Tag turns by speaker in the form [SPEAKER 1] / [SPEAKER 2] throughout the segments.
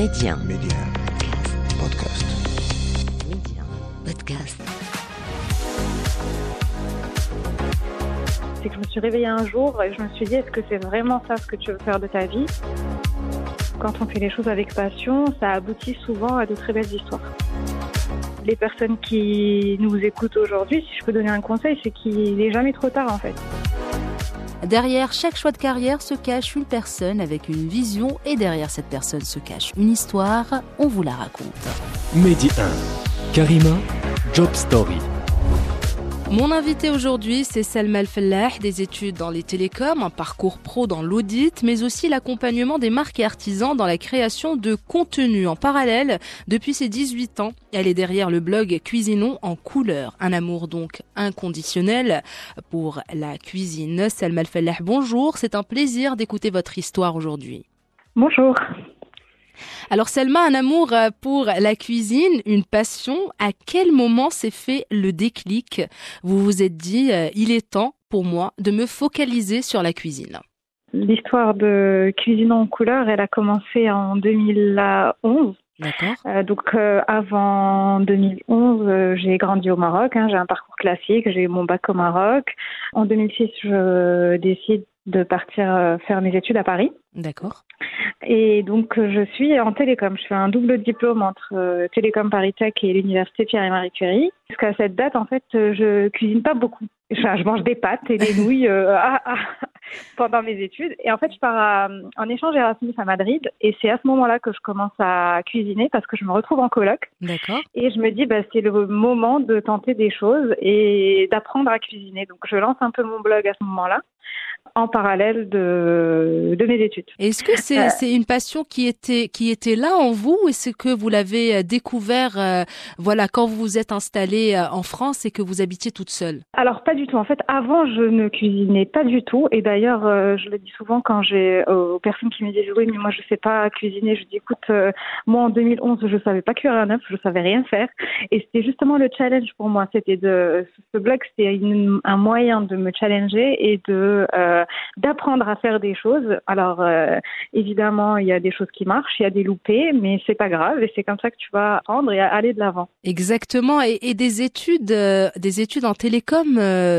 [SPEAKER 1] Média.
[SPEAKER 2] Média. Podcast.
[SPEAKER 1] Média. Podcast.
[SPEAKER 3] C'est que je me suis réveillée un jour et je me suis dit, est-ce que c'est vraiment ça ce que tu veux faire de ta vie? Quand on fait les choses avec passion, ça aboutit souvent à de très belles histoires. Les personnes qui nous écoutent aujourd'hui, si je peux donner un conseil, c'est qu'il n'est jamais trop tard en fait.
[SPEAKER 4] Derrière chaque choix de carrière se cache une personne avec une vision et derrière cette personne se cache une histoire. On vous la raconte.
[SPEAKER 5] Mehdi 1. Karima, Job Story.
[SPEAKER 4] Mon invité aujourd'hui, c'est Selma El-Fellah, des études dans les télécoms, un parcours pro dans l'audit, mais aussi l'accompagnement des marques et artisans dans la création de contenu en parallèle depuis ses 18 ans. Elle est derrière le blog Cuisinons en couleur, un amour donc inconditionnel pour la cuisine. Selma El-Fellah, bonjour, c'est un plaisir d'écouter votre histoire aujourd'hui.
[SPEAKER 3] Bonjour.
[SPEAKER 4] Alors Selma, un amour euh, pour la cuisine, une passion. À quel moment s'est fait le déclic? Vous vous êtes dit, euh, il est temps pour moi de me focaliser sur la cuisine.
[SPEAKER 3] L'histoire de Cuisinons en couleur, elle a commencé en 2011.
[SPEAKER 4] D'accord.
[SPEAKER 3] Euh, donc euh, avant 2011, euh, j'ai grandi au Maroc. hein, j'ai un parcours classique. J'ai eu mon bac au Maroc. En 2006, je décide de partir faire mes études à Paris.
[SPEAKER 4] D'accord.
[SPEAKER 3] Et donc, euh, je suis en télécom. Je fais un double diplôme entre euh, Télécom Paris Tech et l'université Pierre et Marie Curie. Jusqu'à cette date, en fait, euh, je cuisine pas beaucoup. Enfin, je mange des pâtes et des nouilles euh, à- à- pendant mes études. Et en fait, je pars à- en échange Erasmus à Madrid. Et c'est à ce moment-là que je commence à cuisiner parce que je me retrouve en coloc.
[SPEAKER 4] D'accord.
[SPEAKER 3] Et je me dis, bah, c'est le moment de tenter des choses et d'apprendre à cuisiner. Donc, je lance un peu mon blog à ce moment-là, en parallèle de, de mes études.
[SPEAKER 4] Est-ce que c'est
[SPEAKER 3] Euh,
[SPEAKER 4] c'est une passion qui était qui était là en vous ou est-ce que vous l'avez euh, découvert euh, voilà quand vous vous êtes installée en France et que vous habitiez toute seule?
[SPEAKER 3] Alors pas du tout. En fait, avant, je ne cuisinais pas du tout. Et d'ailleurs, euh, je le dis souvent quand j'ai euh, aux personnes qui me disent oui, mais moi je sais pas cuisiner. Je dis écoute, moi en 2011, je savais pas cuire un œuf, je savais rien faire. Et c'était justement le challenge pour moi. C'était de ce blog, c'était un moyen de me challenger et de euh, d'apprendre à faire des choses. Alors euh, évidemment, il y a des choses qui marchent, il y a des loupés, mais c'est pas grave. Et c'est comme ça que tu vas apprendre et aller de l'avant.
[SPEAKER 4] Exactement et, et des études euh, des études en télécom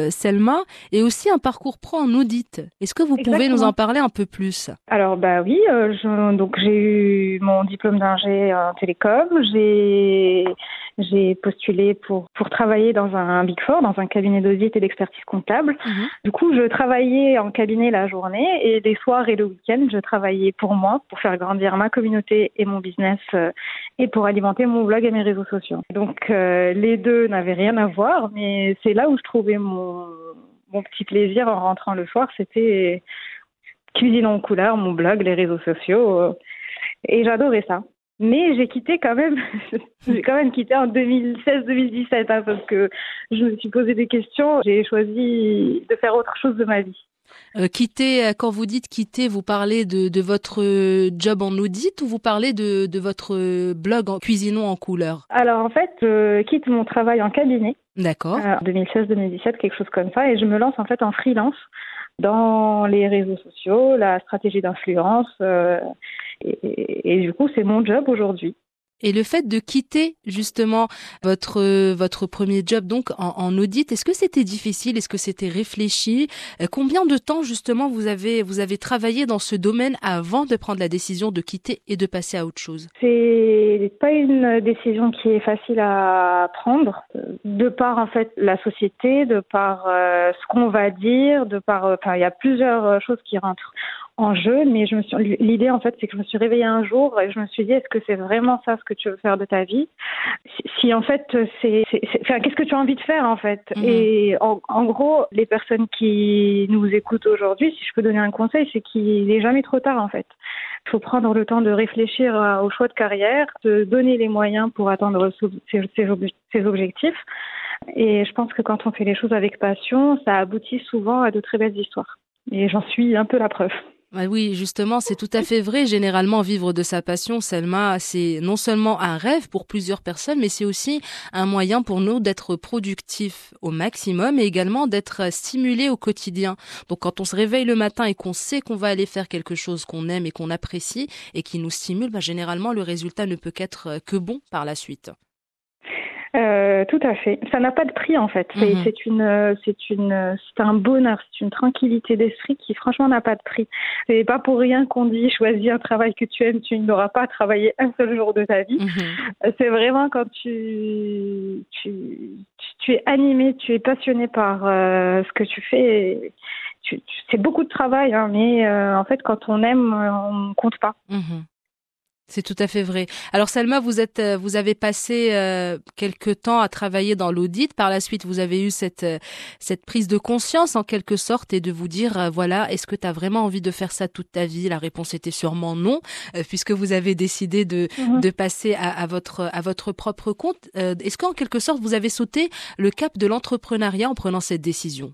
[SPEAKER 4] Selma et aussi un parcours pro en audit. Est-ce que vous pouvez nous en parler un peu plus?
[SPEAKER 3] Alors bah oui, je- donc j'ai eu mon diplôme d'ingé en télécom, j'ai j'ai postulé pour pour travailler dans un Big Four, dans un cabinet d'audit et d'expertise comptable.
[SPEAKER 4] Mhm.
[SPEAKER 3] Du coup, je travaillais en cabinet la journée et les soirs et le week-end, je travaillais pour moi, pour faire grandir ma communauté et mon business euh, et pour alimenter mon blog et mes réseaux sociaux. Donc euh, les deux n'avaient rien à voir, mais c'est là où je trouvais mon mon petit plaisir en rentrant le soir, c'était cuisine en couleur, mon blog, les réseaux sociaux. euh, et j'adorais ça. Mais j'ai quitté quand même, j'ai quand même quitté en 2016-2017 hein, parce que je me suis posé des questions. J'ai choisi de faire autre chose de ma vie.
[SPEAKER 4] Euh, Quitter euh, quand vous dites quitter, vous parlez de, de votre euh, job en audit ou vous parlez de, de votre blog en cuisinons en couleur?
[SPEAKER 3] Alors en fait, je quitte mon travail en cabinet
[SPEAKER 4] D'accord.
[SPEAKER 3] en 2016-2017, quelque chose comme ça, et je me lance en fait en freelance dans les réseaux sociaux, la stratégie d'influence. euh, et, et- et du coup, c'est mon job aujourd'hui.
[SPEAKER 4] Et le fait de quitter justement votre euh, votre premier job donc en, en audit, est-ce que c'était difficile? Est-ce que c'était réfléchi? Euh, Combien de temps justement vous avez vous avez travaillé dans ce domaine avant de prendre la décision de quitter et de passer à autre chose?
[SPEAKER 3] C'est pas une décision qui est facile à prendre, de par en fait la société, de par euh, ce qu'on va dire, de par, euh, enfin il y a plusieurs choses qui rentrent en jeu, mais je me suis, l'idée en fait c'est que je me suis réveillée un jour et je me suis dit est-ce que c'est vraiment ça ce que tu veux faire de ta vie? Si, si, en fait c'est, qu'est-ce que tu as envie de faire en fait?
[SPEAKER 4] Mhm.
[SPEAKER 3] Et en, en gros les personnes qui nous écoutent aujourd'hui, si je peux donner un conseil, c'est qu'il n'est jamais trop tard en fait. Il faut prendre le temps de réfléchir à- au choix de carrière, de donner les moyens pour atteindre ses, ses objectifs. Et je pense que quand on fait les choses avec passion, ça aboutit souvent à de très belles histoires. Et j'en suis un peu la preuve.
[SPEAKER 4] Bah oui, justement, c'est tout à fait vrai. Généralement, vivre de sa passion, Selma, c'est non seulement un rêve pour plusieurs personnes, mais c'est aussi un moyen pour nous d'être productifs au maximum et également d'être stimulés au quotidien. Donc, quand on se réveille le matin et qu'on sait qu'on va aller faire quelque chose qu'on aime et qu'on apprécie et qui nous stimule, bah, généralement, le résultat ne peut qu'être que bon par la suite.
[SPEAKER 3] Euh, tout à fait. Ça n'a pas de prix en fait. C'est
[SPEAKER 4] Mhm.
[SPEAKER 3] une, c'est une, c'est un bonheur, c'est une tranquillité d'esprit qui franchement n'a pas de prix. C'est pas pour rien qu'on dit choisis un travail que tu aimes, tu n'auras pas travaillé un seul jour de ta vie.
[SPEAKER 4] Mhm.
[SPEAKER 3] C'est vraiment quand tu, tu, tu, es animé, tu es passionné par euh, ce que tu fais. C'est beaucoup de travail, hein, mais euh, en fait, quand on aime, euh, on compte pas.
[SPEAKER 4] Mhm. C'est tout à fait vrai. Alors Salma, vous êtes, euh, vous avez passé euh, quelques temps à travailler dans l'audit. Par la suite, vous avez eu cette euh, cette prise de conscience en quelque sorte et de vous dire euh, voilà, est-ce que tu as vraiment envie de faire ça toute ta vie? La réponse était sûrement non, euh, puisque vous avez décidé de
[SPEAKER 3] Mhm.
[SPEAKER 4] de passer à, à votre à votre propre compte. Euh, est-ce qu'en quelque sorte vous avez sauté le cap de l'entrepreneuriat en prenant cette décision?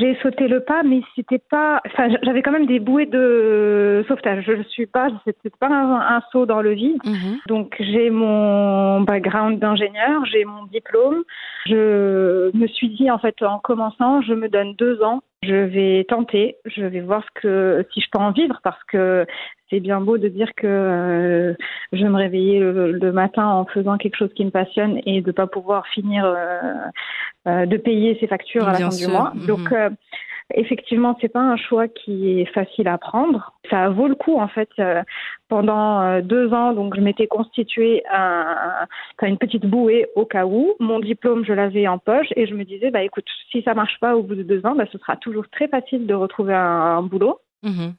[SPEAKER 3] J'ai sauté le pas, mais c'était pas. Enfin, j'avais quand même des bouées de sauvetage. Je ne suis pas. C'était pas un, un saut dans le vide.
[SPEAKER 4] Mhm.
[SPEAKER 3] Donc j'ai mon background d'ingénieur, j'ai mon diplôme. Je me suis dit en fait en commençant, je me donne deux ans. Je vais tenter, je vais voir ce que si je peux en vivre parce que c'est bien beau de dire que euh, je vais me réveiller le, le matin en faisant quelque chose qui me passionne et de pas pouvoir finir euh, euh, de payer ses factures à la fin
[SPEAKER 4] sûr,
[SPEAKER 3] du mois.
[SPEAKER 4] mhm.
[SPEAKER 3] Donc euh, effectivement, c'est pas un choix qui est facile à prendre. Ça vaut le coup en fait. euh, pendant euh, deux ans, donc je m'étais constituée un, une petite bouée au cas où. Mon diplôme, je l'avais en poche et je me disais, bah écoute, si ça marche pas au bout de deux ans, bah, ce sera toujours très facile de retrouver un, un boulot.
[SPEAKER 4] Mhm.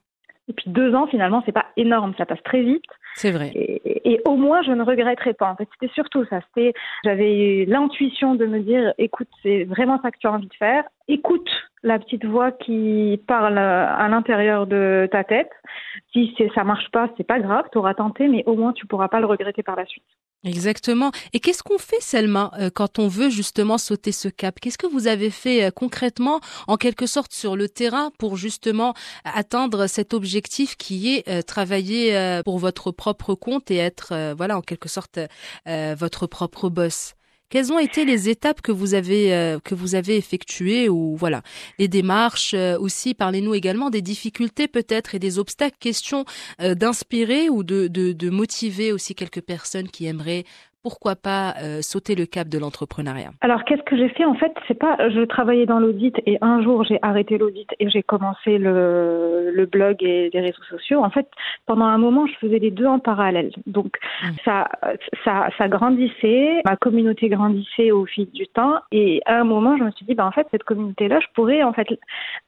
[SPEAKER 3] Et puis deux ans, finalement, c'est pas énorme, ça passe très vite.
[SPEAKER 4] C'est vrai.
[SPEAKER 3] Et, au moins, je ne regretterai pas. En fait, c'était surtout ça. C'était, j'avais l'intuition de me dire, écoute, c'est vraiment ça que tu as envie de faire. Écoute la petite voix qui parle à l'intérieur de ta tête. Si ça marche pas, c'est pas grave, tu auras tenté, mais au moins tu pourras pas le regretter par la suite.
[SPEAKER 4] Exactement. Et qu'est-ce qu'on fait, Selma, euh, quand on veut justement sauter ce cap? Qu'est-ce que vous avez fait euh, concrètement, en quelque sorte, sur le terrain pour justement atteindre cet objectif qui est euh, travailler pour votre propre compte et être, voilà, en quelque sorte, votre propre boss? Quelles ont été les étapes que vous avez euh, que vous avez effectuées ou voilà les démarches euh, aussi parlez-nous également des difficultés peut-être et des obstacles question euh, d'inspirer ou de, de de motiver aussi quelques personnes qui aimeraient pourquoi pas euh, sauter le cap de l'entrepreneuriat?
[SPEAKER 3] Alors, qu'est-ce que j'ai fait? En fait, c'est pas. Je travaillais dans l'audit et un jour j'ai arrêté l'audit et j'ai commencé le, le blog et les réseaux sociaux. En fait, pendant un moment, je faisais les deux en parallèle. Donc,
[SPEAKER 4] Mm.
[SPEAKER 3] ça, ça, ça grandissait, ma communauté grandissait au fil du temps et à un moment, je me suis dit, bah, en fait, cette communauté-là, je pourrais en fait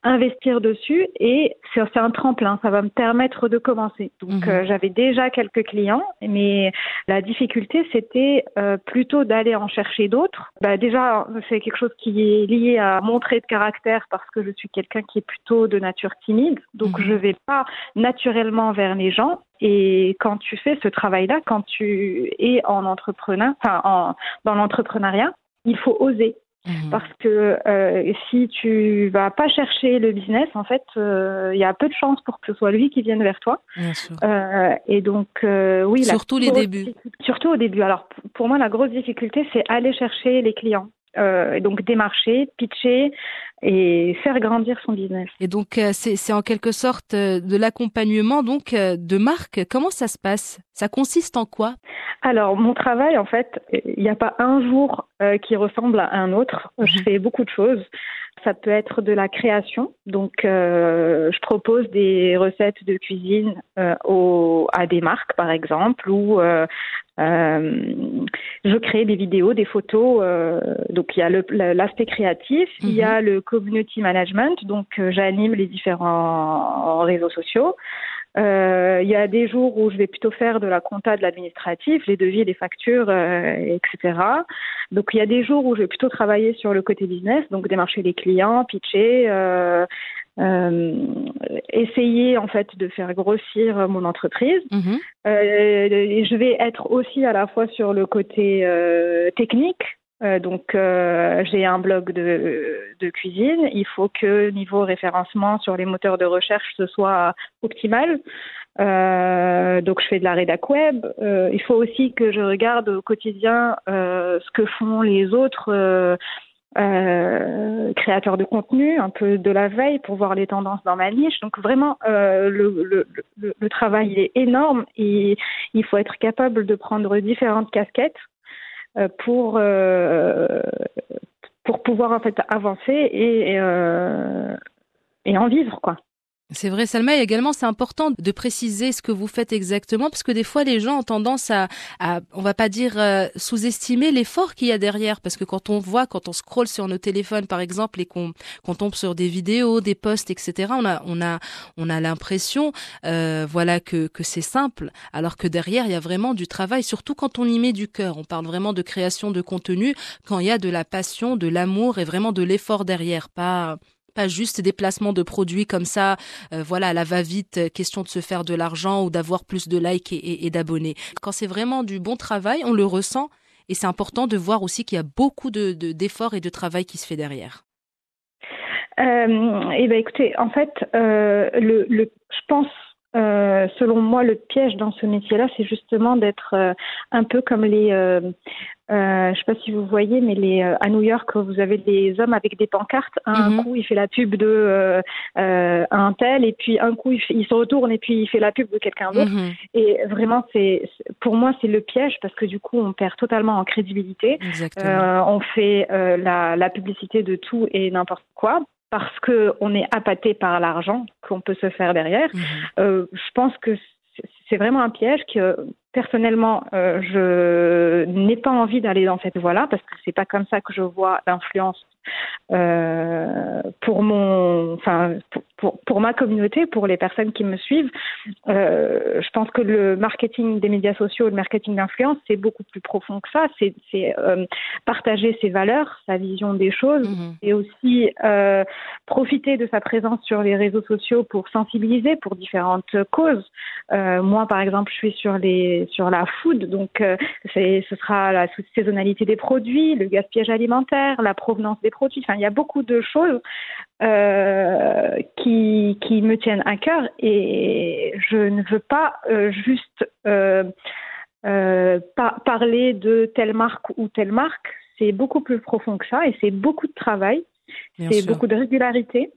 [SPEAKER 3] investir dessus et c'est un tremplin. Ça va me permettre de commencer. Donc,
[SPEAKER 4] Mhm.
[SPEAKER 3] euh, j'avais déjà quelques clients, mais la difficulté, c'était euh, plutôt d'aller en chercher d'autres. Bah, déjà, c'est quelque chose qui est lié à mon trait de caractère parce que je suis quelqu'un qui est plutôt de nature timide. Donc,
[SPEAKER 4] Mhm.
[SPEAKER 3] je vais pas naturellement vers les gens. Et quand tu fais ce travail-là, quand tu es en entrepreneur, enfin, en, dans l'entrepreneuriat, il faut oser.
[SPEAKER 4] Mhm.
[SPEAKER 3] Parce que euh, si tu vas pas chercher le business, en fait, euh, il y a peu de chances pour que ce soit lui qui vienne vers toi.
[SPEAKER 4] Bien sûr.
[SPEAKER 3] Euh, et donc, euh, oui, la
[SPEAKER 4] Surtout les débuts.
[SPEAKER 3] Surtout au début. Alors, pour moi, la grosse difficulté, c'est aller chercher les clients. Euh, donc, démarcher, pitcher et faire grandir son business.
[SPEAKER 4] Et donc euh, c'est en quelque sorte euh, de l'accompagnement donc euh, de marque. Comment ça se passe? Ça consiste en quoi?
[SPEAKER 3] Alors, mon travail, en fait, il n'y a pas un jour euh, qui ressemble à un autre. Je
[SPEAKER 4] Mhm.
[SPEAKER 3] fais beaucoup de choses. Ça peut être de la création. Donc, euh, je propose des recettes de cuisine euh, à des marques, par exemple, ou euh, je crée des vidéos, des photos. donc, il y a l'aspect créatif, il y a le community management. Donc, j'anime les différents réseaux sociaux. Euh, Il y a des jours où je vais plutôt faire de la compta, de l'administratif, les devis, les factures, euh, etc. Donc il y a des jours où je vais plutôt travailler sur le côté business, donc démarcher les clients, pitcher, euh, essayer en fait de faire grossir mon entreprise.
[SPEAKER 4] Mhm.
[SPEAKER 3] Euh, je vais être aussi à la fois sur le côté euh, technique. Euh, donc euh, j'ai un blog de, cuisine. Il faut que niveau référencement sur les moteurs de recherche ce soit optimal. Euh, donc je fais de la rédac web. Euh, il faut aussi que je regarde au quotidien euh, ce que font les autres créateurs de contenu, un peu de la veille pour voir les tendances dans ma niche. Donc vraiment le, le, travail est énorme et il faut être capable de prendre différentes casquettes euh, pour euh, pour pouvoir en fait avancer et, et, euh, et en vivre quoi.
[SPEAKER 4] C'est vrai, Salma, et également c'est important de préciser ce que vous faites exactement, parce que des fois les gens ont tendance à, à on va pas dire euh, sous-estimer l'effort qu'il y a derrière, parce que quand on voit, quand on scrolle sur nos téléphones par exemple, et qu'on tombe sur des vidéos, des posts, etc., on a on a on a l'impression, euh, voilà que que c'est simple, alors que derrière il y a vraiment du travail, surtout quand on y met du cœur. On parle vraiment de création de contenu quand il y a de la passion, de l'amour et vraiment de l'effort derrière, pas pas juste des placements de produits comme ça, euh, voilà, à la va-vite, euh, question de se faire de l'argent ou d'avoir plus de likes et, d'abonnés. Quand c'est vraiment du bon travail, on le ressent et c'est important de voir aussi qu'il y a beaucoup de, d'efforts et de travail qui se fait derrière.
[SPEAKER 3] Euh, eh ben écoutez, en fait, le, je pense euh, selon moi, le piège dans ce métier-là, c'est justement d'être euh, un peu comme les, euh, euh, je sais pas si vous voyez, mais les à New York, vous avez des hommes avec des pancartes. Un mhm. coup, il fait la pub de un tel, et puis un coup, il, se retourne et puis il fait la pub de quelqu'un d'autre. Mhm. Et vraiment, c'est pour moi, c'est le piège parce que du coup, on perd totalement en crédibilité. on fait la, la publicité de tout et n'importe quoi parce qu'on est appâté par l'argent qu'on peut se faire derrière. Mhm. Euh, je pense que c'est vraiment un piège que personnellement euh, je n'ai pas envie d'aller dans cette voie-là parce que c'est pas comme ça que je vois l'influence euh, pour mon, enfin, pour, pour, ma communauté, pour les personnes qui me suivent. Euh, je pense que le marketing des médias sociaux, le marketing d'influence, c'est beaucoup plus profond que ça. C'est euh, partager ses valeurs, sa vision des choses, mhm. et aussi profiter de sa présence sur les réseaux sociaux pour sensibiliser pour différentes causes. Moi, par exemple, je suis sur les sur la food, donc c'est ce sera la saisonnalité des produits, le gaspillage alimentaire, la provenance des produits. Enfin, il y a beaucoup de choses euh, qui, qui me tiennent à cœur et je ne veux pas euh, juste euh, parler de telle marque ou telle marque. C'est beaucoup plus profond que ça et c'est beaucoup de travail, c'est beaucoup de régularité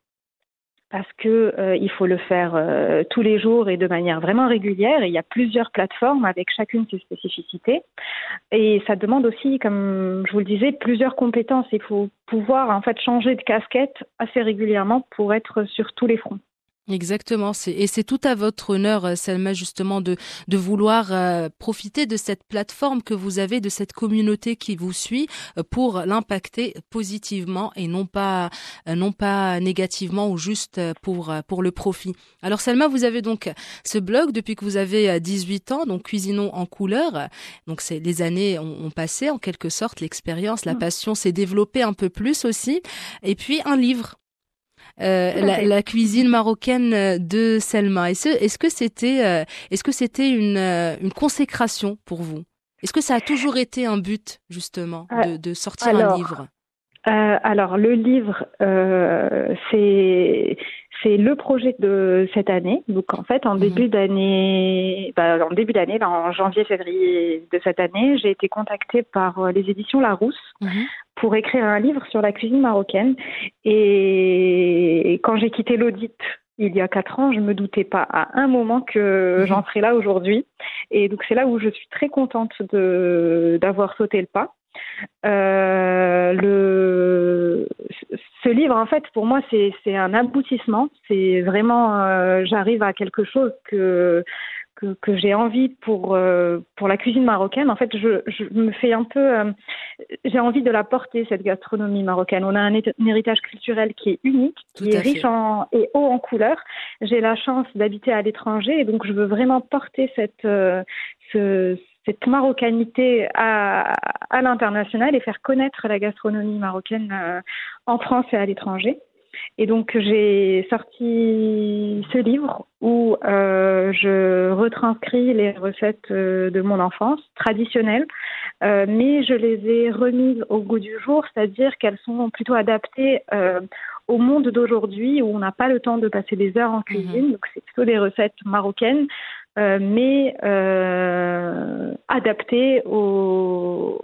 [SPEAKER 3] parce que euh, il faut le faire euh, tous les jours et de manière vraiment régulière. Il y a plusieurs plateformes avec chacune ses spécificités. Et ça demande aussi, comme je vous le disais, plusieurs compétences. Il faut pouvoir en fait changer de casquette assez régulièrement pour être sur tous les fronts.
[SPEAKER 4] Exactement, et c'est tout à votre honneur, euh, Selma, justement, de, de vouloir euh, profiter de cette plateforme que vous avez, de cette communauté qui vous suit, euh, pour l'impacter positivement et non pas non pas négativement ou juste pour pour le profit. Alors Selma, vous avez donc ce blog depuis que vous avez 18 ans, donc cuisinons en couleur. Donc c'est les années ont, ont, passé en quelque sorte, l'expérience, la mmh. passion s'est développée un peu plus aussi, et puis un livre euh, la, la, cuisine marocaine de Selma. Est-ce est que c'était euh, est-ce que c'était une, euh, une consécration pour vous? Est-ce que ça a toujours été un but justement de, de sortir un livre?
[SPEAKER 3] euh, alors le livre, euh, c'est c'est le projet de cette année. Donc en fait, en mhm. début d'année, bah, en début d'année, en janvier-février de cette année, j'ai été contactée par euh, les éditions Larousse mhm. pour écrire un livre sur la cuisine marocaine. Et quand j'ai quitté l'audit il y a quatre ans, je me doutais pas à un moment que mhm. j'en serais là aujourd'hui. Et donc c'est là où je suis très contente d'avoir sauté le pas. Euh, le, ce livre, en fait, pour moi, c'est un aboutissement. C'est vraiment, euh, j'arrive à quelque chose que que, que j'ai envie pour euh, pour la cuisine marocaine. En fait, je, je me fais un peu, euh, j'ai envie de la porter cette gastronomie marocaine. On a un, héritage culturel qui est unique, qui est riche en et haut en couleurs. J'ai la chance d'habiter à l'étranger et donc je veux vraiment porter cette ce cette marocanité à, à l'international et faire connaître la gastronomie marocaine euh, en France et à l'étranger. Et donc j'ai sorti ce livre où euh, je retranscris les recettes euh, de mon enfance traditionnelles mais je les ai remises au goût du jour, c'est-à-dire qu'elles sont plutôt adaptées au monde d'aujourd'hui où on n'a pas le temps de passer des heures en cuisine. Donc c'est plutôt des recettes marocaines, mais adaptées au,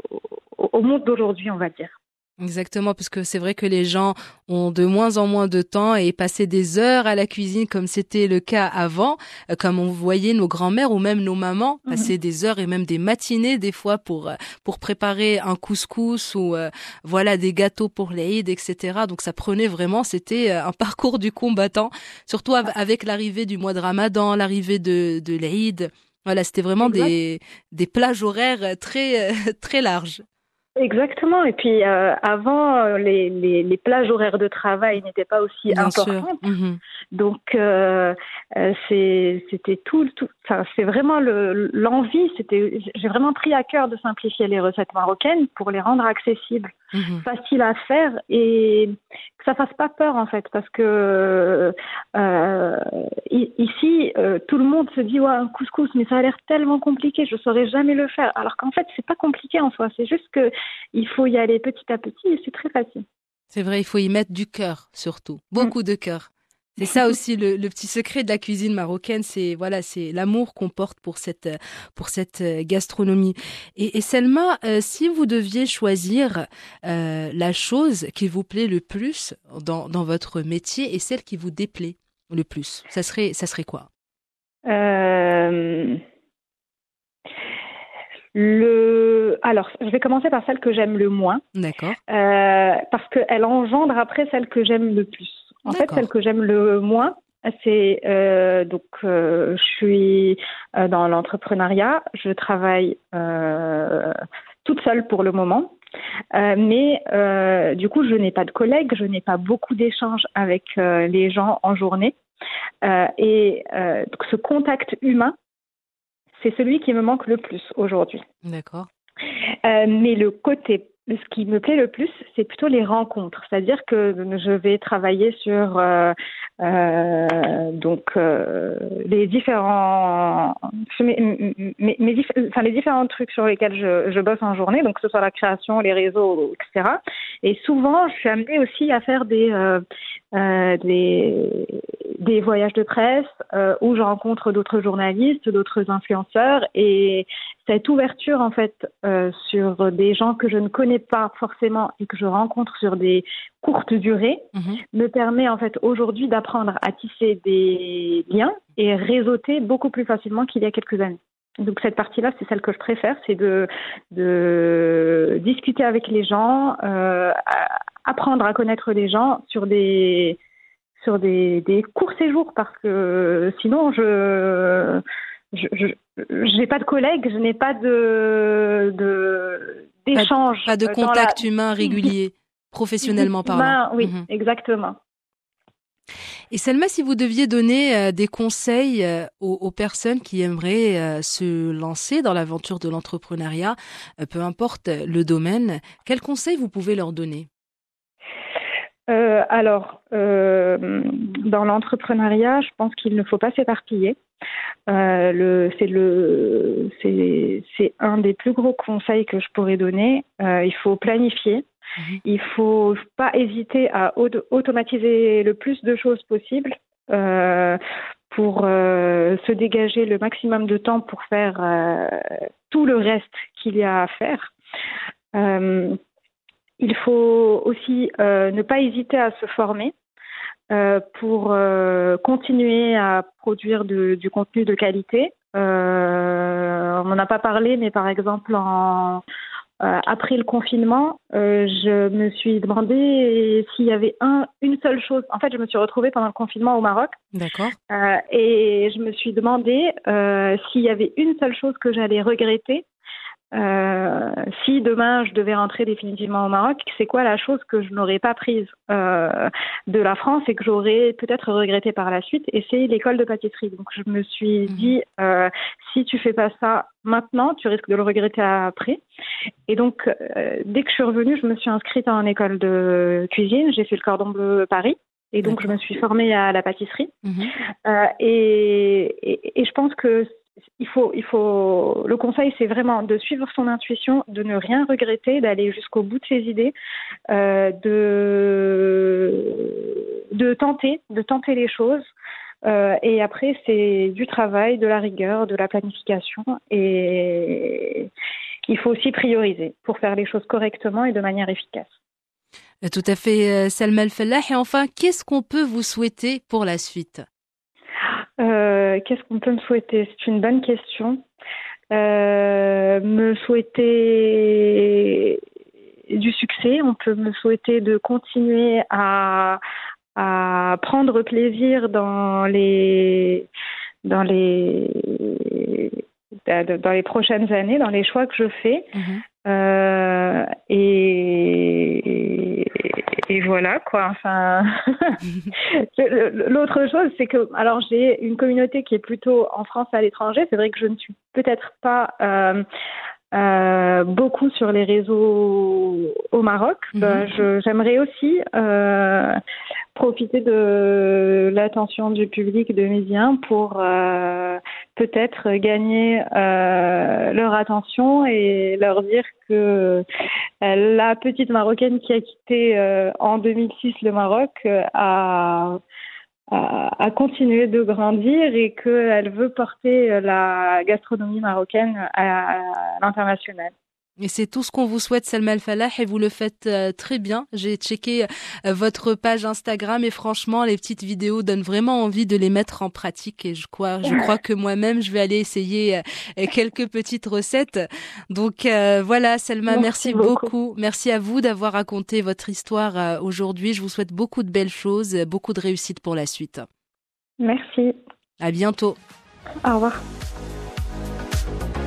[SPEAKER 3] au monde d'aujourd'hui, on va dire.
[SPEAKER 4] Exactement, parce que c'est vrai que les gens ont de moins en moins de temps et passer des heures à la cuisine comme c'était le cas avant, euh, comme on voyait nos grands-mères ou même nos mamans mhm. passer des heures et même des matinées des fois pour euh, pour préparer un couscous ou euh, voilà des gâteaux pour l'Aïd, etc. Donc ça prenait vraiment, c'était un parcours du combattant, surtout avec l'arrivée du mois de Ramadan, l'arrivée de de l'Aïd. Voilà, c'était vraiment des des plages horaires très très larges.
[SPEAKER 3] Exactement. Et puis euh, avant, les, les, les, plages horaires de travail n'étaient pas aussi importantes. Mhm. Donc euh, euh c'était tout, tout c'est vraiment l'envie. c'était, j'ai vraiment pris à cœur de simplifier les recettes marocaines pour les rendre accessibles, mhm. faciles à faire et que ça fasse pas peur en fait, parce que euh, ici tout le monde se dit ouais un couscous, mais ça a l'air tellement compliqué, je saurais jamais le faire. Alors qu'en fait c'est pas compliqué en soi, c'est juste que il faut y aller petit à petit et c'est très facile.
[SPEAKER 4] C'est vrai, il faut y mettre du cœur surtout, beaucoup mm. de cœur. C'est ça aussi le, petit secret de la cuisine marocaine, c'est voilà, c'est l'amour qu'on porte pour cette pour cette euh, gastronomie. Et, Selma, euh, si vous deviez choisir euh, la chose qui vous plaît le plus dans, dans votre métier et celle qui vous déplaît le plus, ça serait ça serait quoi?
[SPEAKER 3] Le alors je vais commencer par celle que j'aime le moins.
[SPEAKER 4] D'accord.
[SPEAKER 3] parce qu'elle engendre après celle que j'aime le plus. En fait, celle que j'aime le moins, c'est euh, donc euh, je suis euh, dans l'entrepreneuriat, je travaille euh, toute seule pour le moment, euh, mais du coup je n'ai pas de collègues, je n'ai pas beaucoup d'échanges avec les gens en journée et donc ce contact humain, c'est celui qui me manque le plus aujourd'hui.
[SPEAKER 4] D'accord.
[SPEAKER 3] mais le côté ce qui me plaît le plus, c'est plutôt les rencontres. C'est-à-dire que je vais travailler sur euh, euh, donc euh, les différents enfin, les différents trucs sur lesquels je, je, bosse en journée, donc que ce soit la création, les réseaux, etc. Et souvent, je suis amenée aussi à faire des euh, euh, des, des voyages de presse euh, où je rencontre d'autres journalistes, d'autres influenceurs et cette ouverture en fait euh, sur des gens que je ne connais pas forcément et que je rencontre sur des courtes durées mhm. me permet en fait aujourd'hui d'apprendre à tisser des liens et réseauter beaucoup plus facilement qu'il y a quelques années. Donc cette partie-là, c'est celle que je préfère, c'est de, de discuter avec les gens, euh, apprendre à connaître les gens sur des sur des, des courts séjours parce que sinon je je n'ai pas de collègues, je n'ai pas de d'échange,
[SPEAKER 4] pas, de contact humain régulier, professionnellement parlant.
[SPEAKER 3] Oui, mhm. exactement.
[SPEAKER 4] Et Selma, si vous deviez donner euh, des conseils euh, aux, personnes qui aimeraient euh, se lancer dans l'aventure de l'entrepreneuriat, peu importe le domaine, quels conseils vous pouvez leur donner?
[SPEAKER 3] Alors, dans l'entrepreneuriat, je pense qu'il ne faut pas s'éparpiller. c'est le, c'est un des plus gros conseils que je pourrais donner. il faut planifier. Mhm. Il faut pas hésiter à automatiser le plus de choses possible euh, pour euh, se dégager le maximum de temps pour faire euh, tout le reste qu'il y a à faire. Il faut aussi ne pas hésiter à se former. pour continuer à produire du contenu de qualité. on n'en a pas parlé, mais par exemple en, euh, après le confinement, euh, je me suis demandé s'il y avait un, une seule chose. En fait, je me suis retrouvée pendant le confinement au Maroc.
[SPEAKER 4] D'accord.
[SPEAKER 3] Euh, et je me suis demandé s'il y avait une seule chose que j'allais regretter euh, si demain je devais rentrer définitivement au Maroc, c'est quoi la chose que je n'aurais pas prise euh, de la France et que j'aurais peut-être regretté par la suite? Et c'est l'école de pâtisserie. Donc je me suis mhm. dit, euh, si tu fais pas ça maintenant, tu risques de le regretter après. Et donc euh, dès que je suis revenue, je me suis inscrite en école de cuisine. J'ai fait le cordon bleu Paris. Et donc, je me suis formée à la pâtisserie. Mhm. Euh, et, et, et, je pense que il faut, il faut. Le conseil, c'est vraiment de suivre son intuition, de ne rien regretter, d'aller jusqu'au bout de ses idées, euh, de tenter, de tenter les choses. Euh, et après, c'est du travail, de la rigueur, de la planification. Et il faut aussi prioriser pour faire les choses correctement et de manière efficace.
[SPEAKER 4] Tout à fait, euh, Salma El-Fallah. Et enfin, qu'est-ce qu'on peut vous souhaiter pour la suite?
[SPEAKER 3] Euh, Qu'est-ce qu'on peut me souhaiter? C'est une bonne question. Euh, me souhaiter du succès, on peut me souhaiter de continuer à, à prendre plaisir dans les dans les dans les prochaines années, dans les choix que je fais. Mhm. Euh, et voilà quoi. Enfin, l'autre chose, c'est que alors j'ai une communauté qui est plutôt en France à l'étranger. C'est vrai que je ne suis peut-être pas euh, euh, beaucoup sur les réseaux au Maroc. Mhm. Euh, j'aimerais aussi euh, profiter de l'attention du public de Médien pour euh, peut-être gagner euh, leur attention et leur dire que la petite Marocaine qui a quitté en 2006 le Maroc a à, continuer de grandir et qu'elle veut porter la gastronomie marocaine à l'international.
[SPEAKER 4] Et c'est tout ce qu'on vous souhaite, Selma Al-Falah, et vous le faites euh, très bien. J'ai checké euh, votre page Instagram et franchement, les petites vidéos donnent vraiment envie de les mettre en pratique. Et je crois, je crois que moi-même, je vais aller essayer euh, quelques petites recettes. Donc voilà, Selma, merci, beaucoup. Merci à vous d'avoir raconté votre histoire aujourd'hui. Je vous souhaite beaucoup de belles choses, beaucoup de réussite pour la suite.
[SPEAKER 3] Merci.
[SPEAKER 4] À bientôt.
[SPEAKER 3] Au revoir.